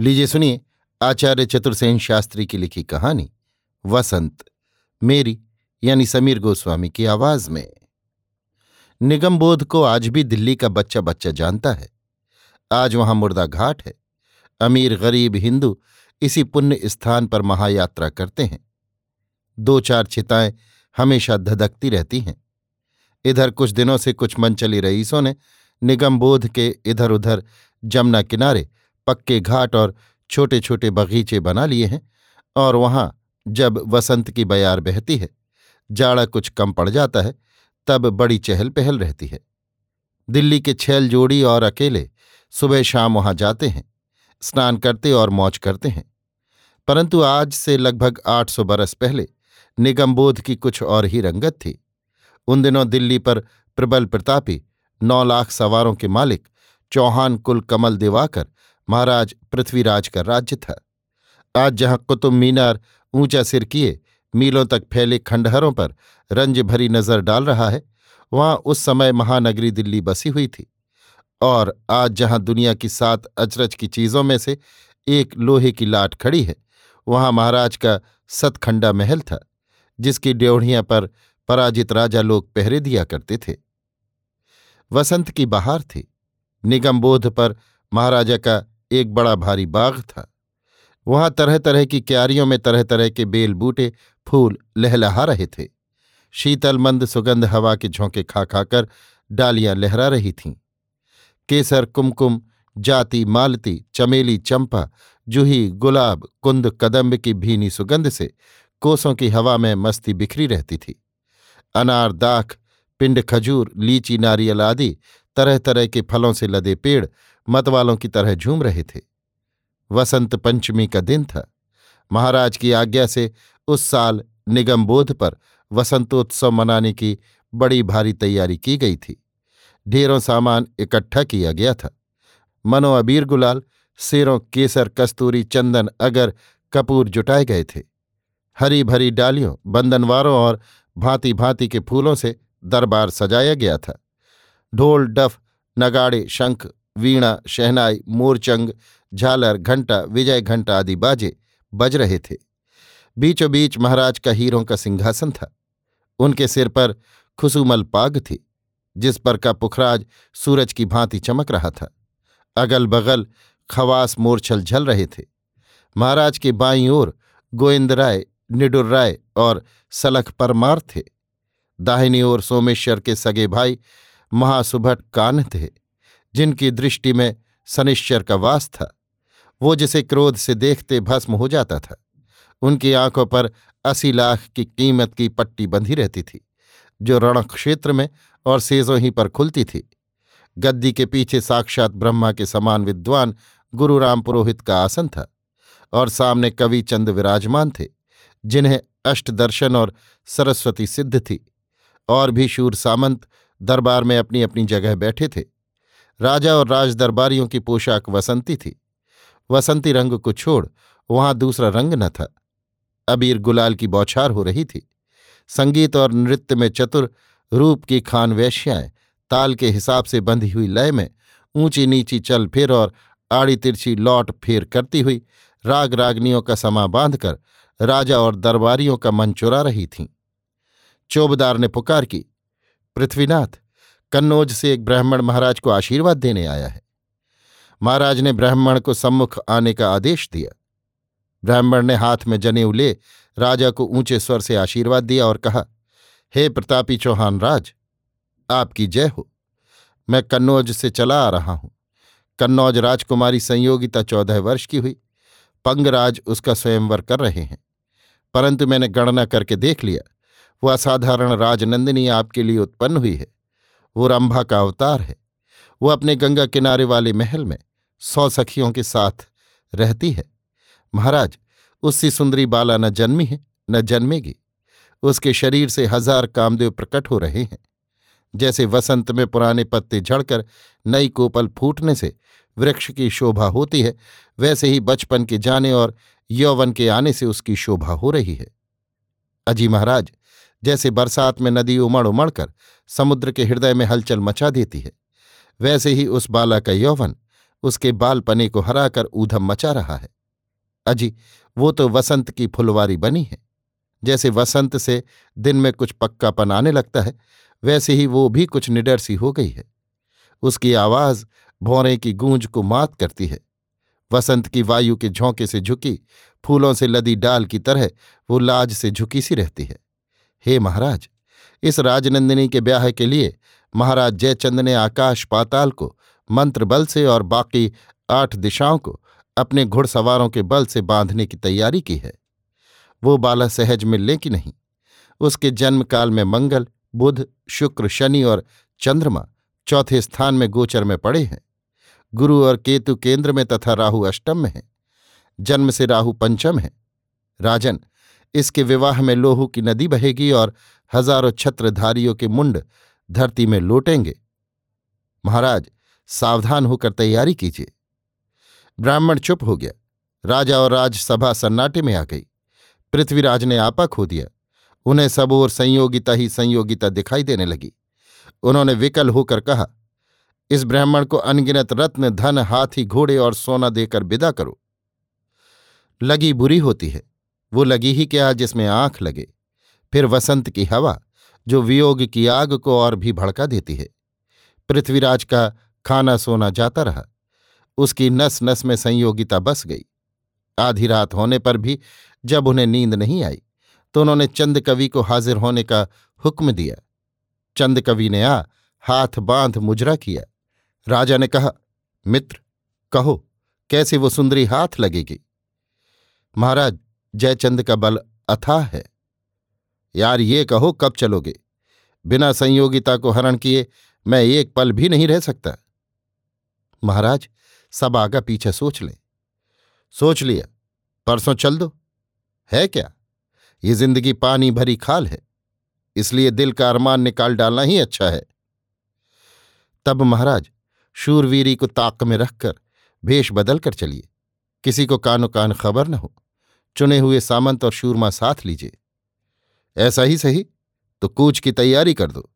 लीजिए सुनिए, आचार्य चतुर्सेन शास्त्री की लिखी कहानी, वसंत, मेरी, यानी समीर गोस्वामी की आवाज़ में। निगमबोध को आज भी दिल्ली का बच्चा बच्चा जानता है। आज वहाँ मुर्दा घाट है। अमीर, गरीब हिंदू इसी पुण्य स्थान पर महायात्रा करते हैं। दो चार चिताएँ हमेशा धधकती रहती हैं। इधर कुछ दिनों से कुछ मनचली रईसों ने निगमबोध के इधर उधर जमुना किनारे पक्के घाट और छोटे छोटे बगीचे बना लिए हैं और वहाँ जब वसंत की बयार बहती है, जाड़ा कुछ कम पड़ जाता है, तब बड़ी चहल पहल रहती है। दिल्ली के छैल जोड़ी और अकेले सुबह शाम वहाँ जाते हैं, स्नान करते और मौज करते हैं। परंतु आज से लगभग आठ सौ बरस पहले निगमबोध की कुछ और ही रंगत थी। उन दिनों दिल्ली पर प्रबल प्रतापी, नौ लाख सवारों के मालिक, चौहान कुल कमल दिवाकर महाराज पृथ्वीराज का राज्य था। आज जहाँ कुतुब मीनार ऊँचा सिर किए, मीलों तक फैले खंडहरों पर रंज भरी नज़र डाल रहा है, वहाँ उस समय महानगरी दिल्ली बसी हुई थी। और आज जहाँ दुनिया की सात अचरज की चीज़ों में से एक लोहे की लाट खड़ी है, वहाँ महाराज का सतखंडा महल था, जिसकी ड्योढ़ियाँ पर पराजित राजा लोग पहरे दिया करते थे। वसंत की बहार थी, निगमबोध पर महाराजा का एक बड़ा भारी बाग था। वहाँ तरह तरह की क्यारियों में तरह तरह के बेल बूटे फूल लहलहा रहे थे। शीतल मंद सुगंध हवा के झोंके खा खाकर डालियाँ लहरा रही थीं। केसर, कुमकुम, जाति, मालती, चमेली, चंपा, जूही, गुलाब, कुंद, कदम्ब की भीनी सुगंध से कोसों की हवा में मस्ती बिखरी रहती थी। अनार, दाख, पिंड खजूर, लीची, नारियल आदि तरह तरह के फलों से लदे पेड़ मतवालों की तरह झूम रहे थे। वसंत पंचमी का दिन था। महाराज की आज्ञा से उस साल निगमबोध पर वसंतोत्सव मनाने की बड़ी भारी तैयारी की गई थी। ढेरों सामान इकट्ठा किया गया था। मनो अबीर गुलाल सेरों केसर, कस्तूरी, चंदन, अगर, कपूर जुटाए गए थे। हरी भरी डालियों बंदनवारों और भांति भांति के फूलों से दरबार सजाया गया था। ढोल, डफ, नगाड़े, शंख वीणा, शहनाई, मोरचंग, झालर, घंटा, विजय घंटा आदि बाजे बज रहे थे। बीचों बीच महाराज का हीरों का सिंहासन था। उनके सिर पर खुसुमल पाग थी, जिस पर का पुखराज सूरज की भांति चमक रहा था। अगल बगल खवास मोरछल झल रहे थे। महाराज के बाईं ओर गोविंद राय, निडुर राय और सलख परमार थे। दाहिनी ओर सोमेश्वर के सगे भाई महासुभट कान थे। जिनकी दृष्टि में सनिश्चर का वास था, वो जिसे क्रोध से देखते भस्म हो जाता था, उनकी आँखों पर अस्सी लाख की कीमत की पट्टी बंधी रहती थी, जो रण क्षेत्र में और सेजों ही पर खुलती थी। गद्दी के पीछे साक्षात ब्रह्मा के समान विद्वान गुरु राम पुरोहित का आसन था और सामने कवि चंद विराजमान थे, जिन्हें अष्टदर्शन और सरस्वती सिद्ध थी और भी शूर सामंत दरबार में अपनी अपनी जगह बैठे थे। राजा और राजदरबारियों की पोशाक वसंती थी। वसंती रंग को छोड़ वहाँ दूसरा रंग न था। अबीर गुलाल की बौछार हो रही थी। संगीत और नृत्य में चतुर रूप की खान वैश्याएँ ताल के हिसाब से बंधी हुई लय में ऊँची नीची चल फिर और आड़ी तिरछी लौट फेर करती हुई राग रागनियों का समा बांधकर राजा और दरबारियों का मन चुरा रही थीं। चौबदार ने पुकार की, पृथ्वीनाथ कन्नौज से एक ब्राह्मण महाराज को आशीर्वाद देने आया है। महाराज ने ब्राह्मण को सम्मुख आने का आदेश दिया। ब्राह्मण ने हाथ में जनेऊ ले राजा को ऊँचे स्वर से आशीर्वाद दिया और कहा, हे प्रतापी चौहान राज, आपकी जय हो। मैं कन्नौज से चला आ रहा हूँ। कन्नौज राजकुमारी संयोगिता चौदह वर्ष की हुई। पंगराज उसका स्वयंवर कर रहे हैं। परंतु मैंने गणना करके देख लिया। वह असाधारण राजनंदिनी आपके लिए उत्पन्न हुई है। वो रंभा का अवतार है। वो अपने गंगा किनारे वाले महल में सौ सखियों के साथ रहती है। महाराज, उससी सुंदरी बाला न जन्मी है, न जन्मेगी। उसके शरीर से हज़ार कामदेव प्रकट हो रहे हैं। जैसे वसंत में पुराने पत्ते झड़कर नई कोपल फूटने से वृक्ष की शोभा होती है, वैसे ही बचपन के जाने और यौवन के आने से उसकी शोभा हो रही है। अजी महाराज, जैसे बरसात में नदी उमड़ उमड़ कर समुद्र के हृदय में हलचल मचा देती है। वैसे ही उस बाला का यौवन उसके बालपने को हराकर ऊधम मचा रहा है। अजी, वो तो वसंत की फुलवारी बनी है। जैसे वसंत से दिन में कुछ पक्कापन आने लगता है, वैसे ही वो भी कुछ निडर सी हो गई है। उसकी आवाज़ भौरे की गूंज को मात करती है। वसंत की वायु के झोंके से झुकी, फूलों से लदी डाल की तरह वो लाज से झुकी सी रहती है। हे महाराज इस राजनंदिनी के ब्याह के लिए महाराज जयचंद ने आकाश पाताल को मंत्र बल से और बाकी आठ दिशाओं को अपने घुड़सवारों के बल से बांधने की तैयारी की है। वो बाला सहज मिलने की नहीं। उसके जन्मकाल में मंगल, बुध, शुक्र, शनि और चंद्रमा चौथे स्थान में गोचर में पड़े हैं। गुरु और केतु केंद्र में तथा राहु अष्टम में है। जन्म से राहु पंचम है। राजन, इसके विवाह में लोहू की नदी बहेगी और हज़ारों छत्रधारियों के मुंड धरती में लौटेंगे। महाराज, सावधान होकर तैयारी कीजिए। ब्राह्मण चुप हो गया। राजा और राजसभा सन्नाटे में आ गई। पृथ्वीराज ने आपा खो दिया। उन्हें सब और संयोगिता ही संयोगिता दिखाई देने लगी। उन्होंने विकल होकर कहा, इस ब्राह्मण को अनगिनत रत्न, धन, हाथी, घोड़े और सोना देकर विदा करो। लगी बुरी होती है। वो लगी ही क्या जिसमें आँख लगे? फिर वसंत की हवा, जो वियोग की आग को और भी भड़का देती है। पृथ्वीराज का खाना सोना जाता रहा। उसकी नस नस में संयोगिता बस गई। आधी रात होने पर भी जब उन्हें नींद नहीं आई तो उन्होंने चंद कवि को हाजिर होने का हुक्म दिया। चंद कवि ने आ हाथ बाँध मुजरा किया। राजा ने कहा, मित्र, कहो, कैसे वो सुंदरी हाथ लगेगी? महाराज, जयचंद का बल अथाह है। यार ये कहो कब चलोगे? बिना संयोगिता को हरण किए मैं एक पल भी नहीं रह सकता। महाराज, सब आगा पीछे सोच ले। सोच लिया, परसों चल दो। है क्या? ये ज़िंदगी पानी भरी खाल है। इसलिए दिल का अरमान निकाल डालना ही अच्छा है। तब महाराज, शूरवीरी को ताक में रखकर भेष बदल कर चलिए। किसी को कानो कान खबर न हो। चुने हुए सामंत और शूरमा साथ लीजिए। ऐसा ही सही? तो कूच की तैयारी कर दो।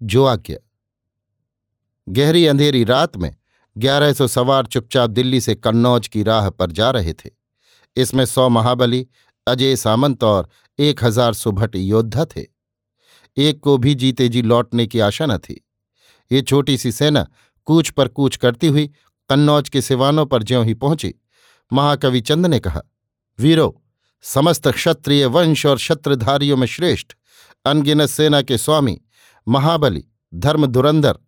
जो आज्ञा। गहरी अंधेरी रात में ग्यारह सौ सवार चुपचाप दिल्ली से कन्नौज की राह पर जा रहे थे। इसमें सौ महाबली, अजय सामंत और एक हज़ार सुभट योद्धा थे। एक को भी जीते जी लौटने की आशा न थी। ये छोटी सी सेना कूच पर कूच करती हुई कन्नौज के सिवानों पर ज्यों ही पहुँची, महाकवि चंद ने कहा, वीरो समस्त क्षत्रिय वंश और क्षत्रधारियों में श्रेष्ठ, अनगिनत सेना के स्वामी, महाबली, धर्म धुरंधर,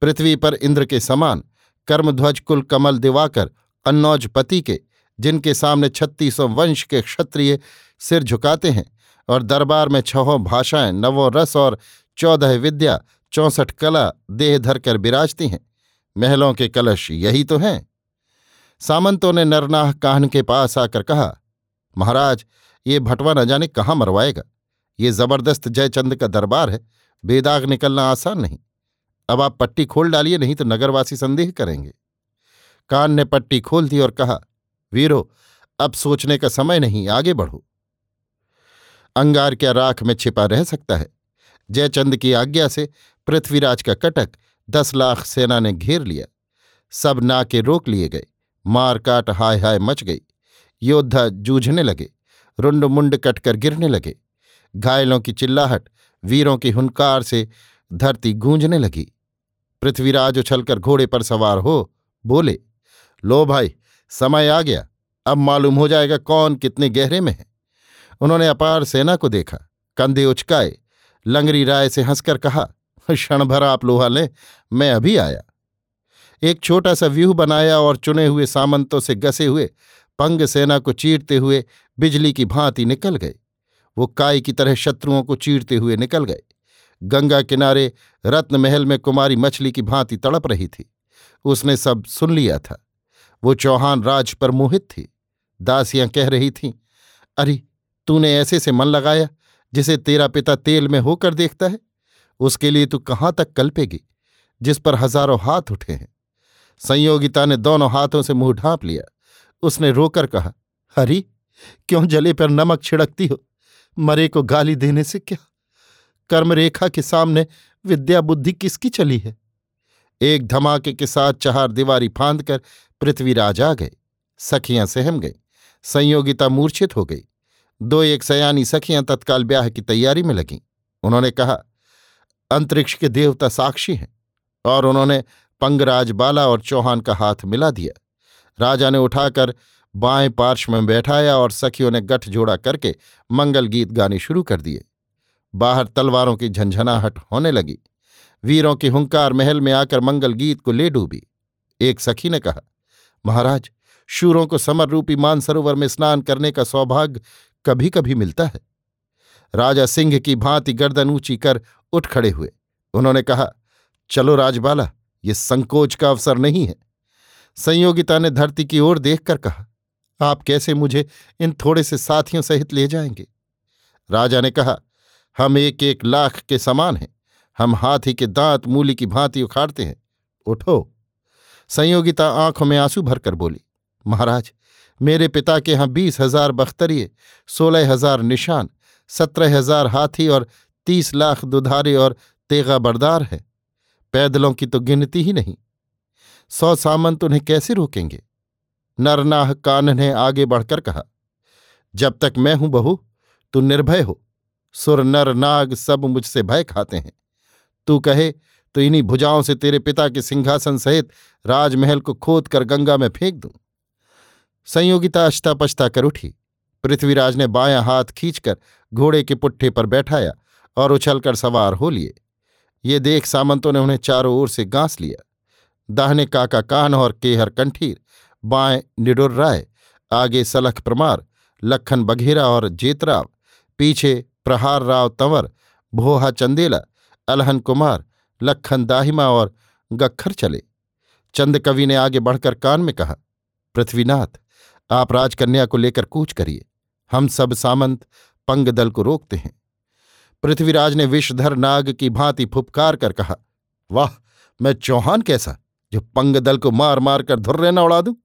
पृथ्वी पर इंद्र के समान, कर्मध्वज कुल कमल दिवाकर कन्नौज पति के, जिनके सामने छत्तीसों वंश के क्षत्रिय सिर झुकाते हैं और दरबार में छहों भाषाएँ, नवों रस और चौदह विद्या, चौसठ कला, देह धरकर विराजती हैं। महलों के कलश यही तो हैं। सामंतों ने नरनाह काहन के पास आकर कहा महाराज, ये भटवा न जाने कहाँ मरवाएगा? ये ज़बरदस्त जयचंद का दरबार है, बेदाग निकलना आसान नहीं। अब आप पट्टी खोल डालिए, नहीं तो नगरवासी संदेह करेंगे। कान ने पट्टी खोल दी और कहा, वीरो, अब सोचने का समय नहीं, आगे बढ़ो। अंगार क्या राख में छिपा रह सकता है? जयचंद की आज्ञा से पृथ्वीराज का कटक दस लाख सेना ने घेर लिया। सब नाके रोक लिए गए। मार काट हाय हाय मच गई। योद्धा जूझने लगे, रुंड मुंड कटकर गिरने लगे। घायलों की चिल्लाहट, वीरों की हुनकार से धरती गूंजने लगी। पृथ्वीराज उछलकर घोड़े पर सवार हो, बोले, लो भाई, समय आ गया, अब मालूम हो जाएगा कौन कितने गहरे में है। उन्होंने अपार सेना को देखा, कंधे उचकाए लंगरी राय से हंसकर कहा क्षण भर आप लोहा लें, मैं अभी आया। एक छोटा सा व्यूह बनाया और चुने हुए सामंतों से गसे हुए पंग सेना को चीरते हुए बिजली की भांति निकल गए। वो काय की तरह शत्रुओं को चीरते हुए निकल गए। गंगा किनारे रत्नमहल में कुमारी मछली की भांति तड़प रही थी। उसने सब सुन लिया था। वो चौहान राज पर मोहित थी। दासियाँ कह रही थीं, अरे, तूने ऐसे से मन लगाया जिसे तेरा पिता तेल में होकर देखता है? उसके लिए तू कहाँ तक कल्पेगी, जिस पर हज़ारों हाथ उठे हैं? संयोगिता ने दोनों हाथों से मुँह ढांप लिया। उसने रोकर कहा, हरी, क्यों जले पर नमक छिड़कती हो? मरे को गाली देने से क्या? कर्मरेखा के सामने विद्या बुद्धि किसकी चली है? एक धमाके के साथ चहार दीवारी फांद कर पृथ्वीराज आ गए। सखियाँ सहम गई। संयोगिता मूर्छित हो गई। दो एक सयानी सखियाँ तत्काल ब्याह की तैयारी में लगीं। उन्होंने कहा, अंतरिक्ष के देवता साक्षी हैं। और उन्होंने पंगराज बाला और चौहान का हाथ मिला दिया। राजा ने उठाकर बाएँ पार्श्व में बैठाया और सखियों ने गठ जोड़ा करके मंगल गीत गाने शुरू कर दिए। बाहर तलवारों की झंझनाहट होने लगी। वीरों की हुंकार महल में आकर मंगल गीत को ले डूबी। एक सखी ने कहा, महाराज, शूरों को समर रूपी मानसरोवर में स्नान करने का सौभाग्य कभी कभी मिलता है। राजा सिंह की भांति गर्दन ऊँची कर उठ खड़े हुए। उन्होंने कहा, चलो राजबाला, ये संकोच का अवसर नहीं है। संयोगिता ने धरती की ओर देखकर कहा, आप कैसे मुझे इन थोड़े से साथियों सहित ले जाएँगे? राजा ने कहा, हम एक एक लाख के समान हैं, हम हाथी के दांत, मूली की भांति उखाड़ते हैं। उठो। संयोगिता आँखों में आँसू भरकर बोली, महाराज, मेरे पिता के यहाँ बीस हज़ार बख्तरिये, सोलह हज़ार निशान, सत्रह हज़ार हाथी और तीस लाख दुधारे और तेगा बरदार है। पैदलों की तो गिनती ही नहीं। सौ सामंत उन्हें कैसे रोकेंगे? नरनाह कान ने आगे बढ़कर कहा, जब तक मैं हूँ बहू, तू निर्भय हो। सुर नर नाग सब मुझसे भय खाते हैं। तू कहे तो इन्हीं भुजाओं से तेरे पिता के सिंहासन सहित राजमहल को खोद कर गंगा में फेंक दूँ। संयोगिता अश्ता पछता कर उठी। पृथ्वीराज ने बायां हाथ खींचकर घोड़े के पुट्ठे पर बैठाया और उछलकर सवार हो लिए। ये देख सामंतों ने उन्हें चारों ओर से गांस लिया। दाहने काका कान और केहर कंठीर, बाएँ निडुर राय, आगे सलख प्रमार लखन बघेरा और जेतराव, पीछे प्रहार राव तंवर, भोहा चंदेला, अलहन कुमार लखन दाहिमा और गखर चले। चंद कवि ने आगे बढ़कर कान में कहा, पृथ्वीनाथ, आप राजकन्या को लेकर कूच करिए। हम सब सामंत पंग दल को रोकते हैं। पृथ्वीराज ने विषधर नाग की भांति फुपकार कर कहा, वाह, मैं चौहान कैसा? जो पंग दल को मार मार कर धुर्रे न उड़ा दूँ?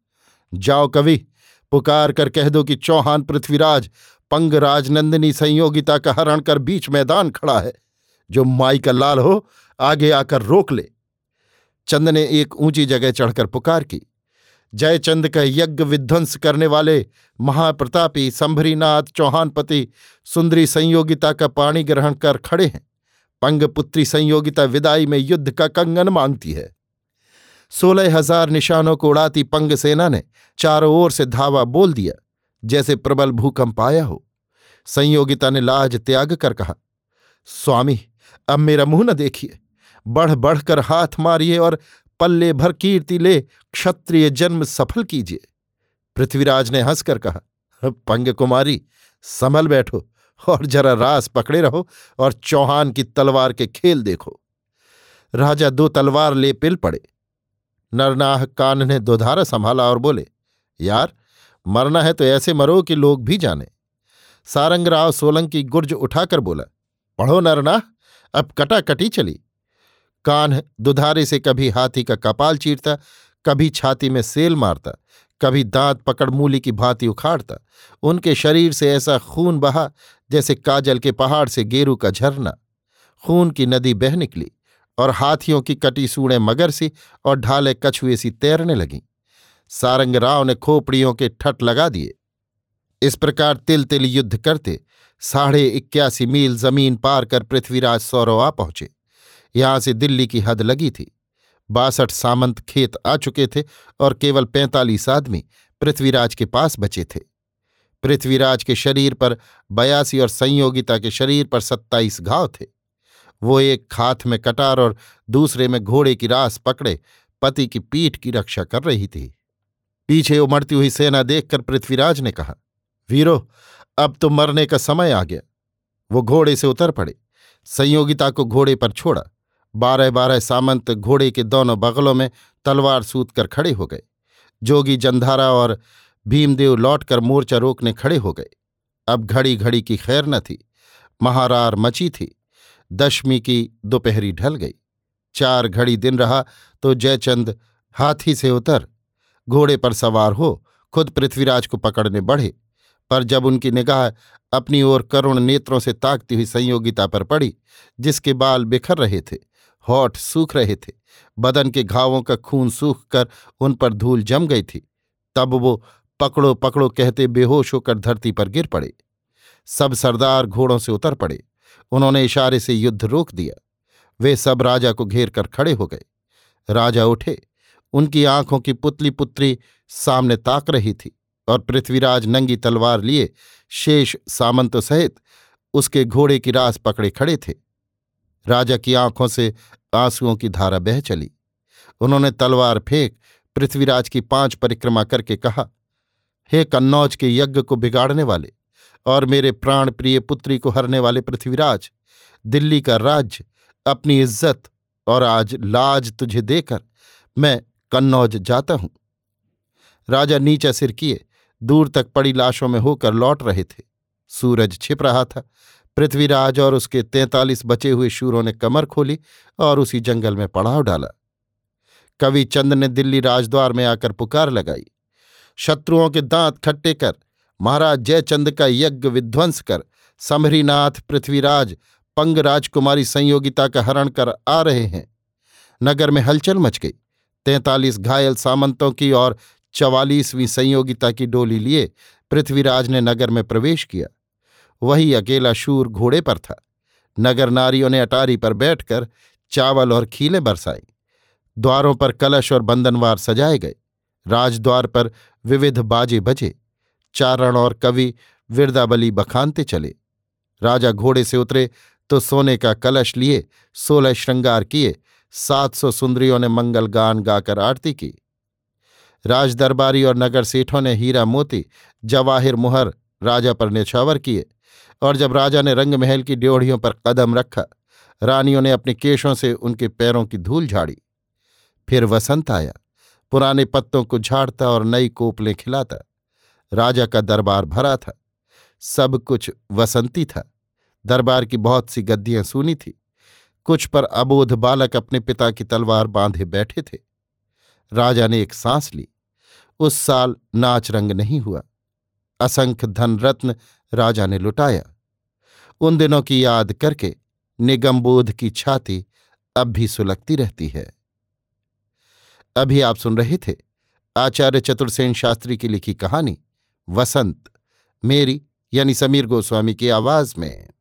जाओ कवि, पुकार कर कह दो कि चौहान पृथ्वीराज पंग राजनंदिनी संयोगिता का हरण कर बीच मैदान खड़ा है। जो माई का लाल हो, आगे आकर रोक ले। चंद ने एक ऊँची जगह चढ़कर पुकार की। जयचंद का यज्ञ विध्वंस करने वाले महाप्रतापी संभरीनाथ चौहानपति सुंदरी संयोगिता का पाणी ग्रहण कर खड़े हैं। पंगपुत्री संयोगिता विदाई में युद्ध का कंगन मांगती है। सोलह हज़ार निशानों को उड़ाती पंग सेना ने चारों ओर से धावा बोल दिया, जैसे प्रबल भूकंप आया हो। संयोगिता ने लाज त्याग कर कहा, स्वामी, अब मेरा मुँह न देखिए। बढ़ बढ़कर हाथ मारिए और पल्ले भर कीर्ति ले, क्षत्रिय जन्म सफल कीजिए। पृथ्वीराज ने हंसकर कहा, पंग कुमारी, संभल बैठो और जरा रास पकड़े रहो और चौहान की तलवार के खेल देखो। राजा दो तलवार ले पिल पड़े। नरनाह कान ने दोधारा संभाला और बोले, यार, मरना है तो ऐसे मरो कि लोग भी जाने। सारंगराव सोलंकी गुर्ज उठाकर बोला, पढ़ो नरनाह, अब कटाकटी चली। कान दुधारे से कभी हाथी का कपाल चीरता, कभी छाती में सेल मारता, कभी दांत पकड़ मूली की भांति उखाड़ता। उनके शरीर से ऐसा खून बहा जैसे काजल के पहाड़ से गेरू का झरना। खून की नदी बह निकली। और हाथियों की कटी सूड़ें मगर सी और ढाले कछुए सी तैरने लगीं। सारंग राव ने खोपड़ियों के ठट लगा दिए। इस प्रकार तिल तिल युद्ध करते साढ़े इक्यासी मील ज़मीन पार कर पृथ्वीराज सौरव आ पहुँचे। यहाँ से दिल्ली की हद लगी थी। बासठ सामंत खेत आ चुके थे और केवल पैंतालीस आदमी पृथ्वीराज के पास बचे थे। पृथ्वीराज के शरीर पर बयासी और संयोगिता के शरीर पर सत्ताईस घाव थे। वो एक हाथ में कटार और दूसरे में घोड़े की रास पकड़े, पति की पीठ की रक्षा कर रही थी। पीछे उमड़ती हुई सेना देखकर पृथ्वीराज ने कहा, वीरो, अब तो मरने का समय आ गया। वो घोड़े से उतर पड़े। संयोगिता को घोड़े पर छोड़ा। बारह बारह सामंत घोड़े के दोनों बगलों में तलवार सूत कर खड़े हो गए। जोगी जंधारा और भीमदेव लौटकर मोर्चा रोकने खड़े हो गए। अब घड़ी घड़ी की खैर न थी। महारार मची थी। दशमी की दोपहरी ढल गई। चार घड़ी दिन रहा तो जयचंद हाथी से उतर। घोड़े पर सवार हो खुद पृथ्वीराज को पकड़ने बढ़े। पर जब उनकी निगाह अपनी ओर करुण नेत्रों से ताकती हुई संयोगिता पर पड़ी, जिसके बाल बिखर रहे थे, होठ सूख रहे थे, बदन के घावों का खून सूख कर उन पर धूल जम गई थी, तब वो पकड़ो पकड़ो कहते बेहोश होकर धरती पर गिर पड़े। सब सरदार घोड़ों से उतर पड़े। उन्होंने इशारे से युद्ध रोक दिया। वे सब राजा को घेर कर खड़े हो गए। राजा उठे। उनकी आँखों की पुतली पुत्री सामने ताक रही थी और पृथ्वीराज नंगी तलवार लिए शेष सामंत सहित उसके घोड़े की रास पकड़े खड़े थे। राजा की आँखों से आंसुओं की धारा बह चली। उन्होंने तलवार फेंक पृथ्वीराज की पाँच परिक्रमा करके कहा, हे कन्नौज के यज्ञ को बिगाड़ने वाले और मेरे प्राण प्रिय पुत्री को हरने वाले पृथ्वीराज, दिल्ली का राज्य, अपनी इज़्ज़त और आज लाज तुझे देकर मैं कन्नौज जाता हूँ। राजा नीचा सिर किए, दूर तक पड़ी लाशों में होकर लौट रहे थे। सूरज छिप रहा था। पृथ्वीराज और उसके तैंतालीस बचे हुए शूरों ने कमर खोली और उसी जंगल में पड़ाव डाला। कवि चंद ने दिल्ली राजद्वार में आकर पुकार लगाई। शत्रुओं के दांत खट्टे कर महाराज जयचंद का यज्ञ विध्वंस कर समरीनाथ पृथ्वीराज, पंग राजकुमारी संयोगिता का हरण कर आ रहे हैं। नगर में हलचल मच गई। तैंतालीस घायल सामंतों की और चवालीसवीं संयोगिता की डोली लिए पृथ्वीराज ने नगर में प्रवेश किया। वही अकेला शूर घोड़े पर था। नगर नारियों ने अटारी पर बैठकर चावल और खीले बरसाई। द्वारों पर कलश और बंधनवार सजाए गए। राजद्वार पर विविध बाजे बजे। चारण और कवि विरदाबली बखानते चले। राजा घोड़े से उतरे तो सोने का कलश लिए, सोलह श्रृंगार किए, सात सौ सुंदरियों ने मंगल गान गाकर आरती की। राजदरबारी और नगर सेठों ने हीरा मोती, जवाहिर मुहर, राजा पर निछावर किए और जब राजा ने रंग महल की ड्योढ़ियों पर कदम रखा, रानियों ने अपने केशों से उनके पैरों की धूल झाड़ी। फिर वसंत आया, पुराने पत्तों को झाड़ता और नई कोपलें खिलाता। राजा का दरबार भरा था। सब कुछ वसंती था। दरबार की बहुत सी गद्दियाँ सूनी थी। कुछ पर अबोध बालक अपने पिता की तलवार बांधे बैठे थे। राजा ने एक सांस ली। उस साल नाच रंग नहीं हुआ। असंख्य धन रत्न राजा ने लुटाया। उन दिनों की याद करके निगमबोध की छाती अब भी सुलगती रहती है। अभी आप सुन रहे थे आचार्य चतुर्सेन शास्त्री की लिखी कहानी। वसंत मेरी यानी समीर गोस्वामी की आवाज़ में।